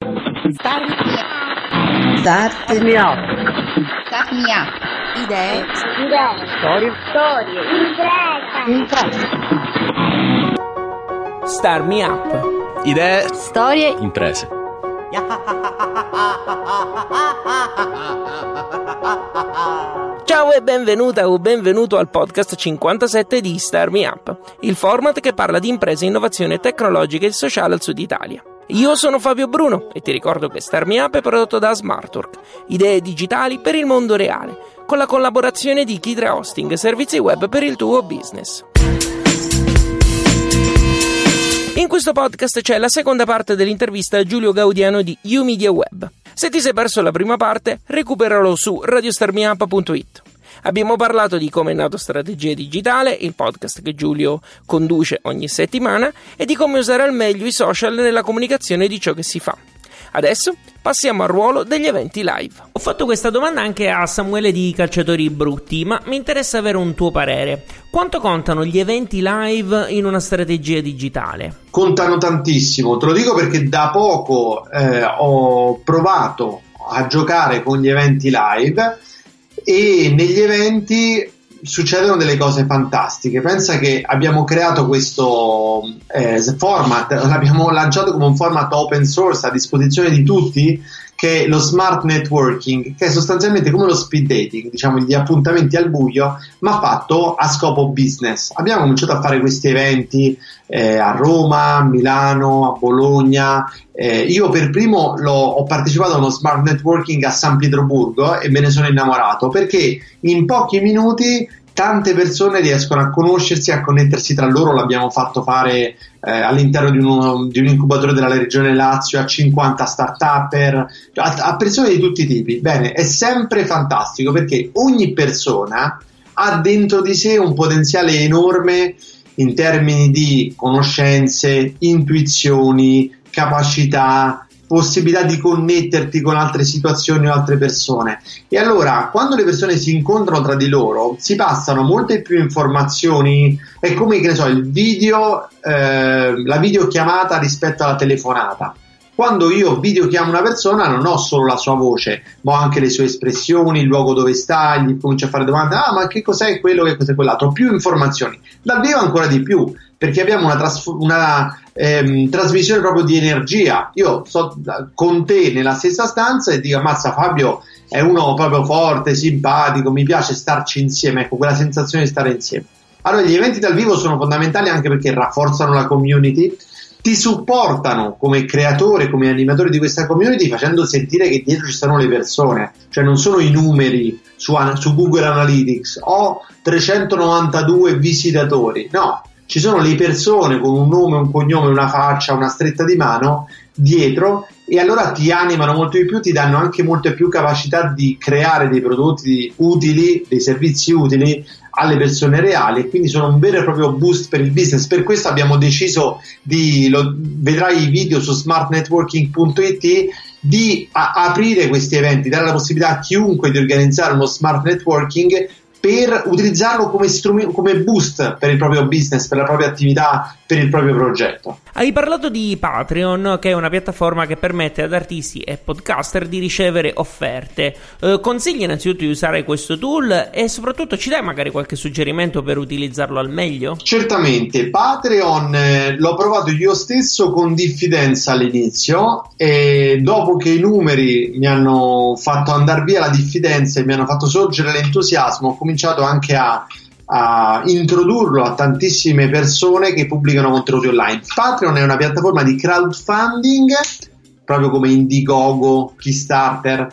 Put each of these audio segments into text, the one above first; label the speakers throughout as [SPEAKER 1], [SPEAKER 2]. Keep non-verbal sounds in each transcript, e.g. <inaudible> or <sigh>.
[SPEAKER 1] Start
[SPEAKER 2] Start me up.
[SPEAKER 1] Start me up. Idee.
[SPEAKER 2] Storie.
[SPEAKER 3] Storie. Impresa.
[SPEAKER 4] Star Me Up.
[SPEAKER 5] Idee,
[SPEAKER 1] Storie.
[SPEAKER 5] imprese.
[SPEAKER 4] Ciao e benvenuta o benvenuto al podcast 57 di Star Me Up, il format che parla di imprese, innovazione tecnologica e sociale al sud Italia. Io sono Fabio Bruno e ti ricordo che Star Up è prodotto da Smartwork, idee digitali per il mondo reale, con la collaborazione di Kidra Hosting, servizi web per il tuo business. In questo podcast c'è la seconda parte dell'intervista a Giulio Gaudiano di UMedia. Se ti sei perso la prima parte, recuperalo su radiostarmiup.it. Abbiamo parlato di come è nato Strategia Digitale, il podcast che Giulio conduce ogni settimana, e di come usare al meglio i social nella comunicazione di ciò che si fa. Adesso passiamo al ruolo degli eventi live. Ho fatto questa domanda anche a Samuele di Calciatori Brutti, ma mi interessa avere un tuo parere. Quanto contano gli eventi live in una strategia digitale?
[SPEAKER 6] contano tantissimo. Te lo dico perché da poco eh, ho provato a giocare con gli eventi live e negli eventi succedono delle cose fantastiche. Pensa che abbiamo creato questo eh, format, l'abbiamo lanciato come un format open source a disposizione di tutti che è lo smart networking, che è sostanzialmente come lo speed dating, diciamo gli appuntamenti al buio, ma fatto a scopo business. Abbiamo cominciato a fare questi eventi eh, a Roma, a Milano, a Bologna. Eh, io per primo ho partecipato a uno smart networking a San Pietroburgo e me ne sono innamorato perché in pochi minuti tante persone riescono a conoscersi, a connettersi tra loro. L'abbiamo fatto fare eh, all'interno di, uno, di un incubatore della regione Lazio a 50 start-upper, a, a persone di tutti i tipi. Bene, è sempre fantastico perché ogni persona ha dentro di sé un potenziale enorme in termini di conoscenze, intuizioni, capacità, possibilità di connetterti con altre situazioni o altre persone. E allora, quando le persone si incontrano tra di loro, si passano molte più informazioni. È come che ne so, il video, eh, la videochiamata rispetto alla telefonata. Quando io videochiamo una persona non ho solo la sua voce, ma ho anche le sue espressioni, il luogo dove sta, gli comincio a fare domande, ah ma che cos'è quello, che cos'è quell'altro, più informazioni. Dal vivo ancora di più, perché abbiamo una, trasf- una ehm, trasmissione proprio di energia. Io sto con te nella stessa stanza e dico, ammazza Fabio è uno proprio forte, simpatico, mi piace starci insieme, ecco quella sensazione di stare insieme. Allora gli eventi dal vivo sono fondamentali anche perché rafforzano la community, ti supportano come creatore, come animatore di questa community facendo sentire che dietro ci stanno le persone, cioè non sono i numeri su, su Google Analytics, ho 392 visitatori, no, ci sono le persone con un nome, un cognome, una faccia, una stretta di mano dietro e allora ti animano molto di più, ti danno anche molte più capacità di creare dei prodotti utili, dei servizi utili alle persone reali e quindi sono un vero e proprio boost per il business. Per questo abbiamo deciso di, lo, vedrai i video su smartnetworking.it, di a, aprire questi eventi, dare la possibilità a chiunque di organizzare uno smart networking per utilizzarlo come, strum- come boost per il proprio business, per la propria attività, per il proprio progetto.
[SPEAKER 4] Hai parlato di Patreon, che è una piattaforma che permette ad artisti e podcaster di ricevere offerte. Eh, consigli innanzitutto di usare questo tool e soprattutto ci dai magari qualche suggerimento per utilizzarlo al meglio?
[SPEAKER 6] Certamente, Patreon eh, l'ho provato io stesso con diffidenza all'inizio e dopo che i numeri mi hanno fatto andare via la diffidenza e mi hanno fatto sorgere l'entusiasmo, ho cominciato anche a a introdurlo a tantissime persone che pubblicano contenuti online. Patreon è una piattaforma di crowdfunding, proprio come Indiegogo, Kickstarter,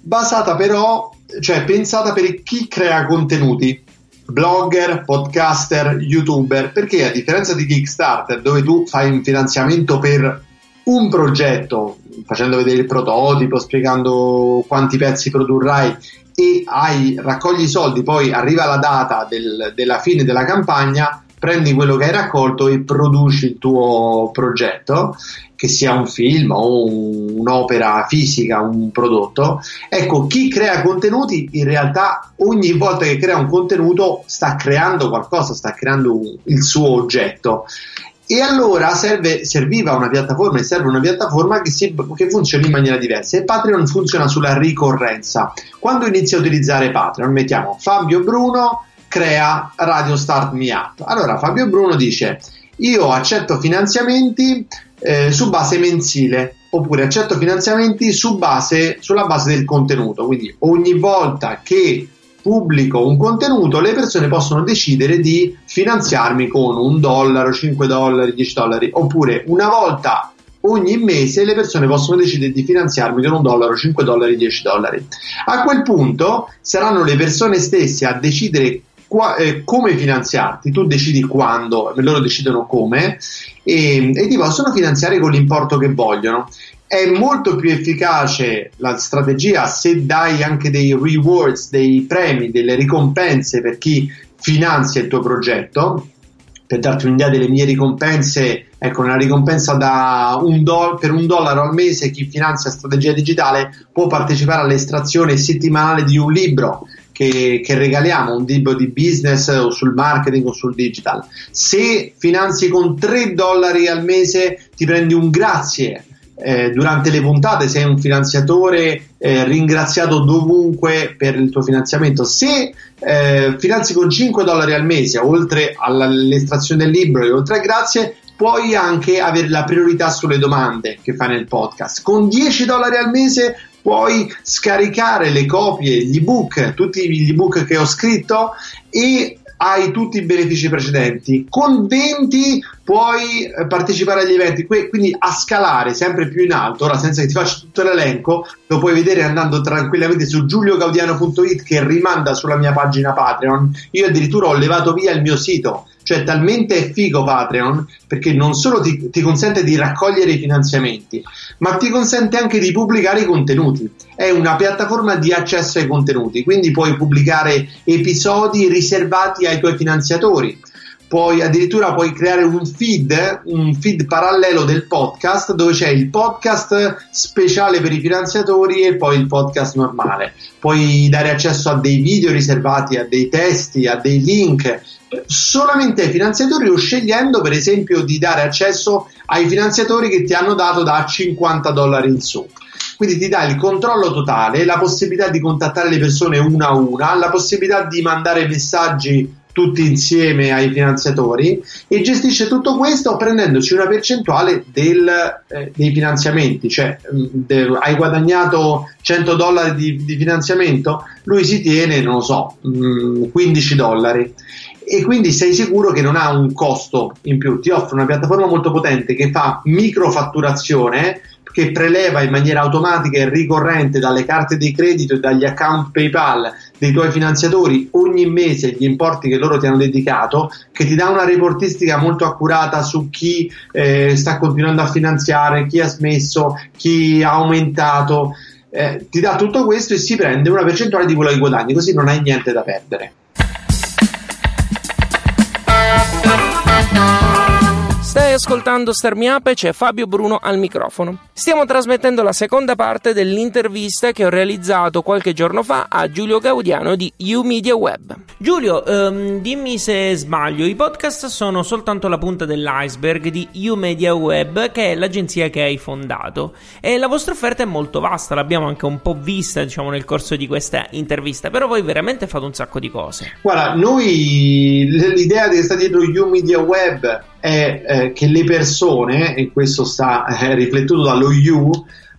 [SPEAKER 6] basata però, cioè pensata per chi crea contenuti, blogger, podcaster, youtuber, perché a differenza di Kickstarter, dove tu fai un finanziamento per un progetto, facendo vedere il prototipo, spiegando quanti pezzi produrrai e hai, raccogli i soldi, poi arriva la data del, della fine della campagna, prendi quello che hai raccolto e produci il tuo progetto, che sia un film o un, un'opera fisica, un prodotto. Ecco, chi crea contenuti in realtà ogni volta che crea un contenuto sta creando qualcosa, sta creando un, il suo oggetto E allora serve, serviva una piattaforma e serve una piattaforma che, si, che, funzioni in maniera diversa. E Patreon funziona sulla ricorrenza. Quando inizi a utilizzare Patreon, mettiamo Fabio Bruno crea Radio Start Me Up. Allora Fabio Bruno dice: Io accetto finanziamenti eh, su base mensile oppure accetto finanziamenti su base, sulla base del contenuto. Quindi ogni volta che pubblico un contenuto, le persone possono decidere di finanziarmi con un dollaro, 5 dollari, 10 dollari, oppure una volta ogni mese le persone possono decidere di finanziarmi con un dollaro, 5 dollari, 10 dollari. A quel punto saranno le persone stesse a decidere qua, eh, come finanziarti, tu decidi quando, loro decidono come e, e ti possono finanziare con l'importo che vogliono è molto più efficace la strategia se dai anche dei rewards, dei premi, delle ricompense per chi finanzia il tuo progetto. Per darti un'idea delle mie ricompense, ecco, una ricompensa un do- per un dollaro al mese chi finanzia strategia digitale può partecipare all'estrazione settimanale di un libro che, che, regaliamo, un libro di business o sul marketing o sul digital. Se finanzi con 3 dollari al mese ti prendi un grazie eh, durante le puntate sei un finanziatore eh, ringraziato dovunque per il tuo finanziamento. Se eh, finanzi con 5 dollari al mese, oltre all'estrazione del libro e oltre a grazie, puoi anche avere la priorità sulle domande che fai nel podcast. Con 10 dollari al mese puoi scaricare le copie, gli ebook, tutti gli ebook che ho scritto e hai tutti i benefici precedenti. Con 20 puoi eh, partecipare agli eventi, quindi a scalare sempre più in alto. Ora, senza che ti faccia tutto l'elenco, lo puoi vedere andando tranquillamente su giuliogaudiano.it che rimanda sulla mia pagina Patreon. Io addirittura ho levato via il mio sito cioè, talmente è figo Patreon perché non solo ti, ti, consente di raccogliere i finanziamenti, ma ti consente anche di pubblicare i contenuti. È una piattaforma di accesso ai contenuti, quindi puoi pubblicare episodi riservati ai tuoi finanziatori. Puoi addirittura puoi creare un feed, un feed parallelo del podcast dove c'è il podcast speciale per i finanziatori e poi il podcast normale. Puoi dare accesso a dei video riservati, a dei testi, a dei link solamente ai finanziatori o scegliendo per esempio di dare accesso ai finanziatori che ti hanno dato da 50 dollari in su. Quindi ti dà il controllo totale, la possibilità di contattare le persone una a una, la possibilità di mandare messaggi tutti insieme ai finanziatori e gestisce tutto questo prendendoci una percentuale del, eh, dei finanziamenti, cioè mm, de, hai guadagnato 100 dollari di, di, finanziamento, lui si tiene, non lo so, mh, mm, 15 dollari e quindi sei sicuro che non ha un costo in più, ti offre una piattaforma molto potente che fa microfatturazione che preleva in maniera automatica e ricorrente dalle carte di credito e dagli account PayPal dei tuoi finanziatori ogni mese gli importi che loro ti hanno dedicato, che ti dà una reportistica molto accurata su chi eh, sta continuando a finanziare, chi ha smesso, chi ha aumentato. Eh, ti dà tutto questo e si prende una percentuale di quello che guadagni, così non hai niente da perdere. Bye.
[SPEAKER 4] Stai ascoltando Starmi Up e c'è Fabio Bruno al microfono. Stiamo trasmettendo la seconda parte dell'intervista che ho realizzato qualche giorno fa a Giulio Gaudiano di U Media Web. Giulio, um, dimmi se sbaglio, i podcast sono soltanto la punta dell'iceberg di U Media Web, che è l'agenzia che hai fondato. E la vostra offerta è molto vasta, l'abbiamo anche un po' vista, diciamo, nel corso di questa intervista, però voi veramente fate un sacco di cose.
[SPEAKER 6] Guarda, noi l'idea che sta dietro U Media Web è eh, che le persone, e questo sta eh, riflettuto dallo You,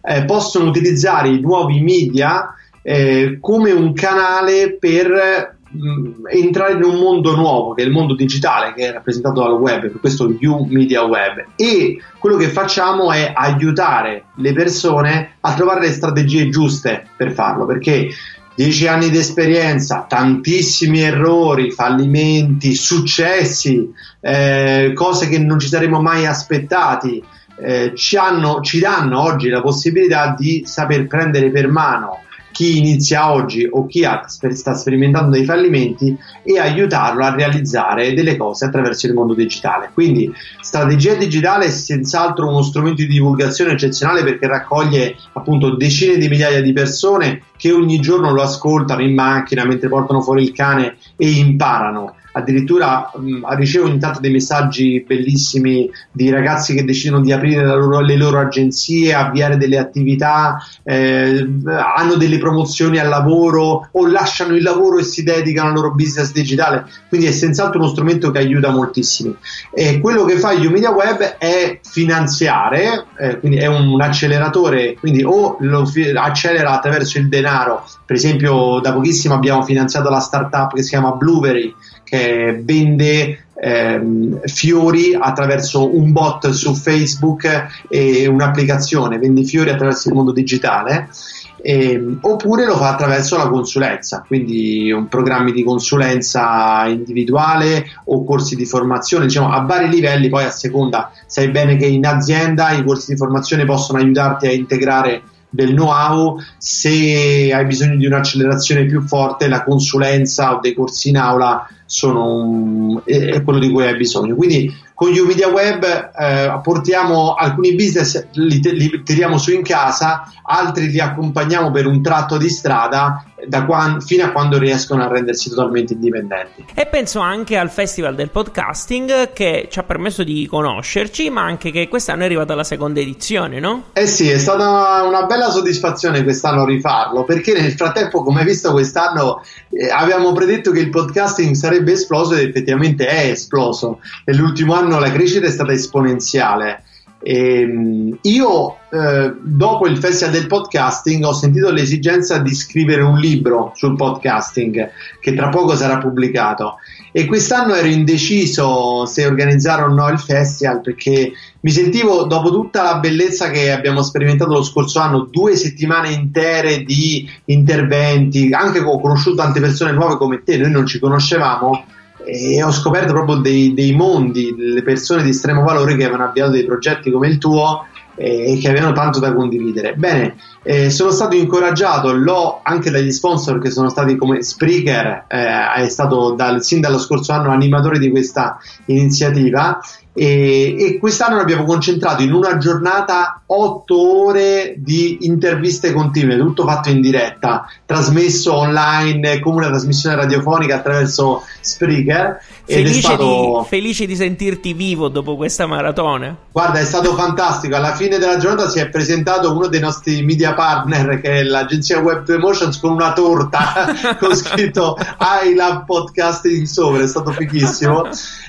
[SPEAKER 6] eh, possono utilizzare i nuovi media eh, come un canale per mh, mm, entrare in un mondo nuovo, che è il mondo digitale, che è rappresentato dal web, per questo You Media Web. E quello che facciamo è aiutare le persone a trovare le strategie giuste per farlo, perché Dieci anni di esperienza, tantissimi errori, fallimenti, successi, eh, cose che non ci saremmo mai aspettati, eh, ci, hanno, ci danno oggi la possibilità di saper prendere per mano chi inizia oggi o chi ha, sta sperimentando dei fallimenti e aiutarlo a realizzare delle cose attraverso il mondo digitale. Quindi strategia digitale è senz'altro uno strumento di divulgazione eccezionale perché raccoglie appunto decine di migliaia di persone che ogni giorno lo ascoltano in macchina mentre portano fuori il cane e imparano addirittura mh, ricevo intanto dei messaggi bellissimi di ragazzi che decidono di aprire loro, le loro agenzie, avviare delle attività, eh, hanno delle promozioni al lavoro o lasciano il lavoro e si dedicano al loro business digitale, quindi è senz'altro uno strumento che aiuta moltissimo. E quello che fa Media Web è finanziare, eh, quindi è un, un acceleratore, quindi o lo fi- accelera attraverso il denaro, per esempio da pochissimo abbiamo finanziato la startup che si chiama Blueberry che vende ehm, fiori attraverso un bot su Facebook e un'applicazione, vende fiori attraverso il mondo digitale. Eh, oppure lo fa attraverso la consulenza, quindi programmi di consulenza individuale o corsi di formazione, diciamo a vari livelli, poi a seconda sai bene che in azienda i corsi di formazione possono aiutarti a integrare del know-how, se hai bisogno di un'accelerazione più forte, la consulenza o dei corsi in aula un, è, quello di cui hai bisogno. Quindi con Media Web eh, portiamo alcuni business, li, li, tiriamo su in casa, altri li accompagniamo per un tratto di strada quando, fino a quando riescono a rendersi totalmente indipendenti.
[SPEAKER 4] E penso anche al Festival del Podcasting che ci ha permesso di conoscerci, ma anche che quest'anno è arrivata la seconda edizione, no?
[SPEAKER 6] Eh sì, è stata una bella soddisfazione quest'anno rifarlo, perché nel frattempo, come hai visto quest'anno, eh, avevamo predetto che il podcasting sarebbe esploso ed effettivamente è esploso. Nell'ultimo anno la crescita è stata esponenziale. E, ehm, io eh, dopo il festival del podcasting ho sentito l'esigenza di scrivere un libro sul podcasting che tra poco sarà pubblicato. E quest'anno ero indeciso se organizzare o no il festival perché mi sentivo dopo tutta la bellezza che abbiamo sperimentato lo scorso anno due settimane intere di interventi anche ho conosciuto tante persone nuove come te noi non ci conoscevamo e ho scoperto proprio dei, dei mondi, delle persone di estremo valore che avevano avviato dei progetti come il tuo e che avevano tanto da condividere. Bene, eh, sono stato incoraggiato l'ho anche dagli sponsor che sono stati come Spreaker, eh, è stato dal, sin dallo scorso anno animatore di questa iniziativa e, e, quest'anno abbiamo concentrato in una giornata otto ore di interviste continue, tutto fatto in diretta, trasmesso online come una trasmissione radiofonica attraverso Spreaker.
[SPEAKER 4] Felice, stato... di, felice di sentirti vivo dopo questa maratona.
[SPEAKER 6] Guarda, è stato fantastico. Alla fine della giornata si è presentato uno dei nostri media partner, che è l'agenzia Web2 Emotions, con una torta <laughs> con scritto I love podcasting sopra. È stato fighissimo.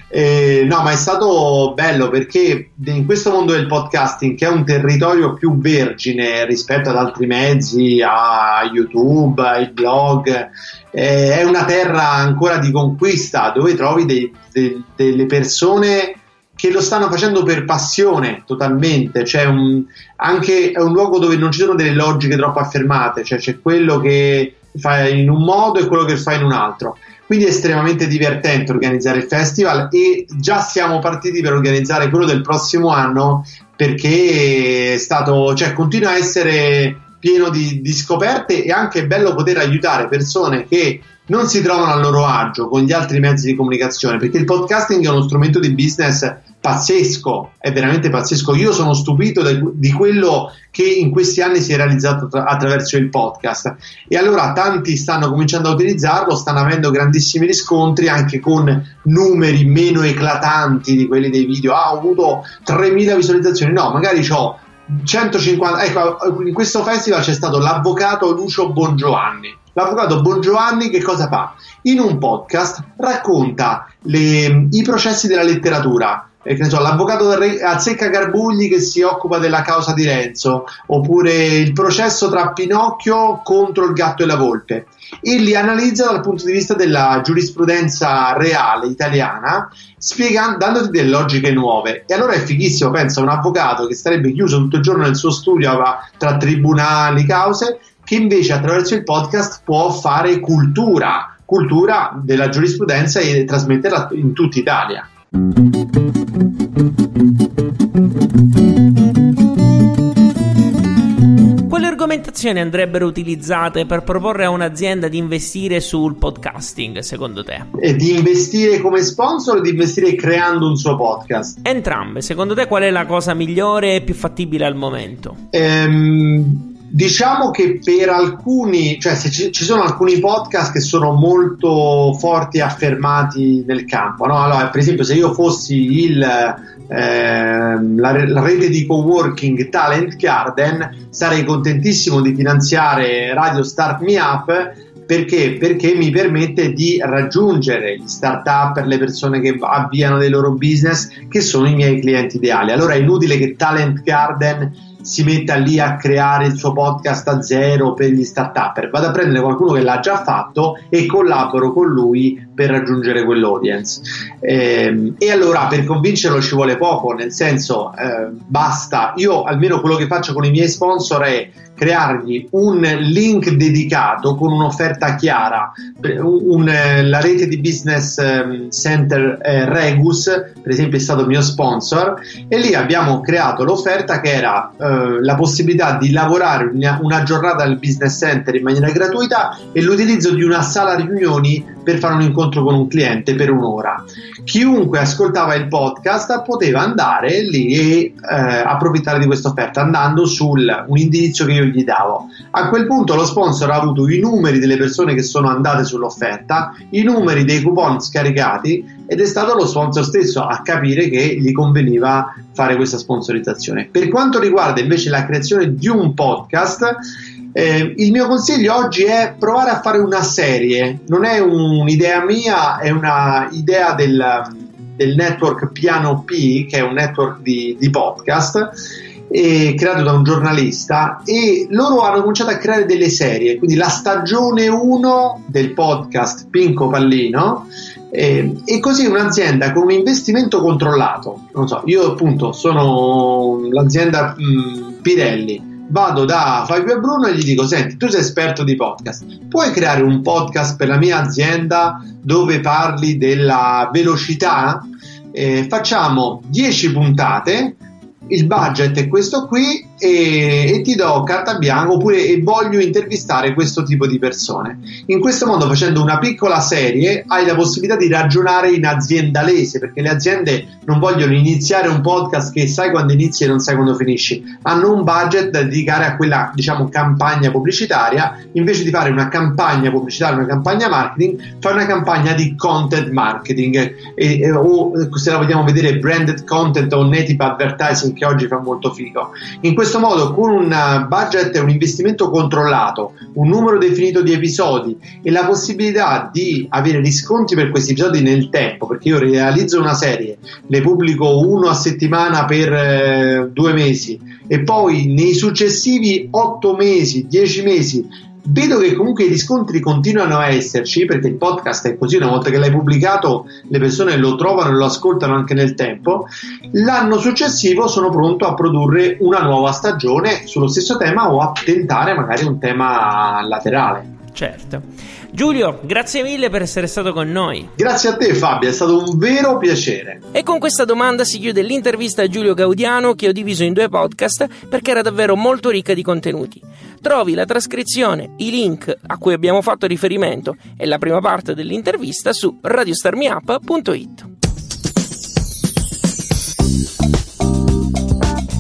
[SPEAKER 6] Eh, no, ma è stato bello perché in questo mondo del podcasting, che è un territorio più vergine rispetto ad altri mezzi, a YouTube, ai blog, eh, è una terra ancora di conquista dove trovi dei, dei, delle persone che lo stanno facendo per passione totalmente, cioè un, anche è un luogo dove non ci sono delle logiche troppo affermate, cioè c'è quello che fa in un modo e quello che fa in un altro. Quindi è estremamente divertente organizzare il festival e già siamo partiti per organizzare quello del prossimo anno perché è stato, cioè continua a essere pieno di, di scoperte e anche bello poter aiutare persone che non si trovano a loro agio con gli altri mezzi di comunicazione perché il podcasting è uno strumento di business pazzesco, è veramente pazzesco. Io sono stupito di quello che in questi anni si è realizzato tra- attraverso il podcast e allora tanti stanno cominciando a utilizzarlo, stanno avendo grandissimi riscontri anche con numeri meno eclatanti di quelli dei video. Ah, ho avuto 3000 visualizzazioni, no, magari ho 150. Ecco, in questo festival c'è stato l'avvocato Lucio Bongiovanni. L'avvocato Bongiovanni che cosa fa? In un podcast racconta le, i processi della letteratura, eh, so, l'avvocato Azzecca Garbugli che si occupa della causa di Renzo, oppure il processo tra Pinocchio contro il gatto e la volpe, e li analizza dal punto di vista della giurisprudenza reale italiana, spiegando, dandoti delle logiche nuove. E allora è fighissimo, pensa, un avvocato che starebbe chiuso tutto il giorno nel suo studio tra tribunali, cause, che invece attraverso il podcast può fare cultura, cultura della giurisprudenza e trasmetterla in tutta Italia.
[SPEAKER 4] Quali argomentazioni andrebbero utilizzate per proporre a un'azienda di investire sul podcasting, secondo te?
[SPEAKER 6] E di investire come sponsor o di investire creando un suo podcast?
[SPEAKER 4] Entrambe. Secondo te qual è la cosa migliore e più fattibile al momento?
[SPEAKER 6] Ehm Diciamo che per alcuni, cioè ci, ci, sono alcuni podcast che sono molto forti e affermati nel campo, no? Allora, per esempio, se io fossi il, eh, la, la, rete di coworking Talent Garden, sarei contentissimo di finanziare Radio Start Me Up perché? Perché mi permette di raggiungere gli start-up, le persone che avviano dei loro business, che sono i miei clienti ideali. Allora è inutile che Talent Garden si metta lì a creare il suo podcast a zero per gli start-up, vado a prendere qualcuno che l'ha già fatto e collaboro con lui per raggiungere quell'audience. Eh, e allora per convincerlo ci vuole poco, nel senso eh, basta, io almeno quello che faccio con i miei sponsor è creargli un link dedicato con un'offerta chiara, un, un, eh, la rete di business ehm, center eh, Regus, per esempio, è stato il mio sponsor, e lì abbiamo creato l'offerta che era eh, la possibilità di lavorare una, una giornata al business center in maniera gratuita e l'utilizzo di una sala riunioni per fare un incontro con un cliente per un'ora. Chiunque ascoltava il podcast poteva andare lì e eh, approfittare di questa offerta andando su un indirizzo che io gli davo. A quel punto lo sponsor ha avuto i numeri delle persone che sono andate sull'offerta, i numeri dei coupon scaricati ed è stato lo sponsor stesso a capire che gli conveniva fare questa sponsorizzazione. Per quanto riguarda invece la creazione di un podcast, eh, il mio consiglio oggi è provare a fare una serie, non è un'idea mia, è un'idea del, del network Piano P, che è un network di, di podcast eh, creato da un giornalista e loro hanno cominciato a creare delle serie, quindi la stagione 1 del podcast Pinco Pallino eh, e così un'azienda con un investimento controllato, non so, io appunto sono l'azienda mm, Pirelli, vado da Fabio Bruno e gli dico: Senti, tu sei esperto di podcast, puoi creare un podcast per la mia azienda dove parli della velocità? Eh, facciamo 10 puntate il budget è questo qui e, e, ti do carta bianca oppure voglio intervistare questo tipo di persone. In questo modo, facendo una piccola serie, hai la possibilità di ragionare in aziendalese perché le aziende non vogliono iniziare un podcast che sai quando inizi e non sai quando finisci. Hanno un budget da dedicare a quella, diciamo, campagna pubblicitaria. Invece di fare una campagna pubblicitaria, una campagna marketing, fai una campagna di content marketing e, e, o se la vogliamo vedere branded content o native advertising che oggi fa molto figo. In questo modo, con un budget e un investimento controllato, un numero definito di episodi e la possibilità di avere riscontri per questi episodi nel tempo, perché io realizzo una serie, le pubblico uno a settimana per eh, due mesi e poi nei successivi otto mesi, dieci mesi Vedo che comunque i riscontri continuano a esserci perché il podcast è così, una volta che l'hai pubblicato le persone lo trovano e lo ascoltano anche nel tempo. L'anno successivo sono pronto a produrre una nuova stagione sullo stesso tema o a tentare magari un tema laterale.
[SPEAKER 4] Certo. Giulio, grazie mille per essere stato con noi.
[SPEAKER 6] Grazie a te Fabio, è stato un vero piacere.
[SPEAKER 4] E con questa domanda si chiude l'intervista a Giulio Gaudiano che ho diviso in due podcast perché era davvero molto ricca di contenuti. Trovi la trascrizione, i link a cui abbiamo fatto riferimento e la prima parte dell'intervista su radiostarmiup.it.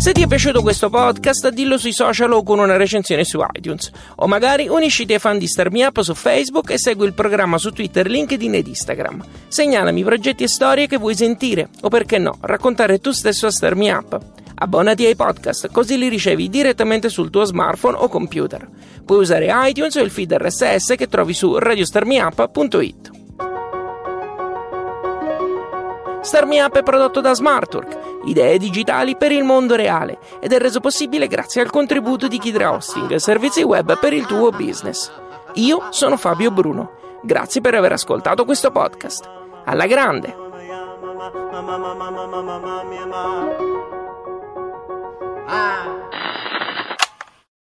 [SPEAKER 4] Se ti è piaciuto questo podcast, dillo sui social o con una recensione su iTunes. O magari unisciti ai fan di Star Me Up su Facebook e segui il programma su Twitter, LinkedIn ed Instagram. Segnalami progetti e storie che vuoi sentire, o perché no, raccontare tu stesso a Star Me Up. Abbonati ai podcast, così li ricevi direttamente sul tuo smartphone o computer. Puoi usare iTunes o il feed RSS che trovi su radiostarmiup.it. Starmi Up è prodotto da Smartwork, idee digitali per il mondo reale ed è reso possibile grazie al contributo di Kidra Hosting, servizi web per il tuo business. Io sono Fabio Bruno. Grazie per aver ascoltato questo podcast. Alla grande! Ah.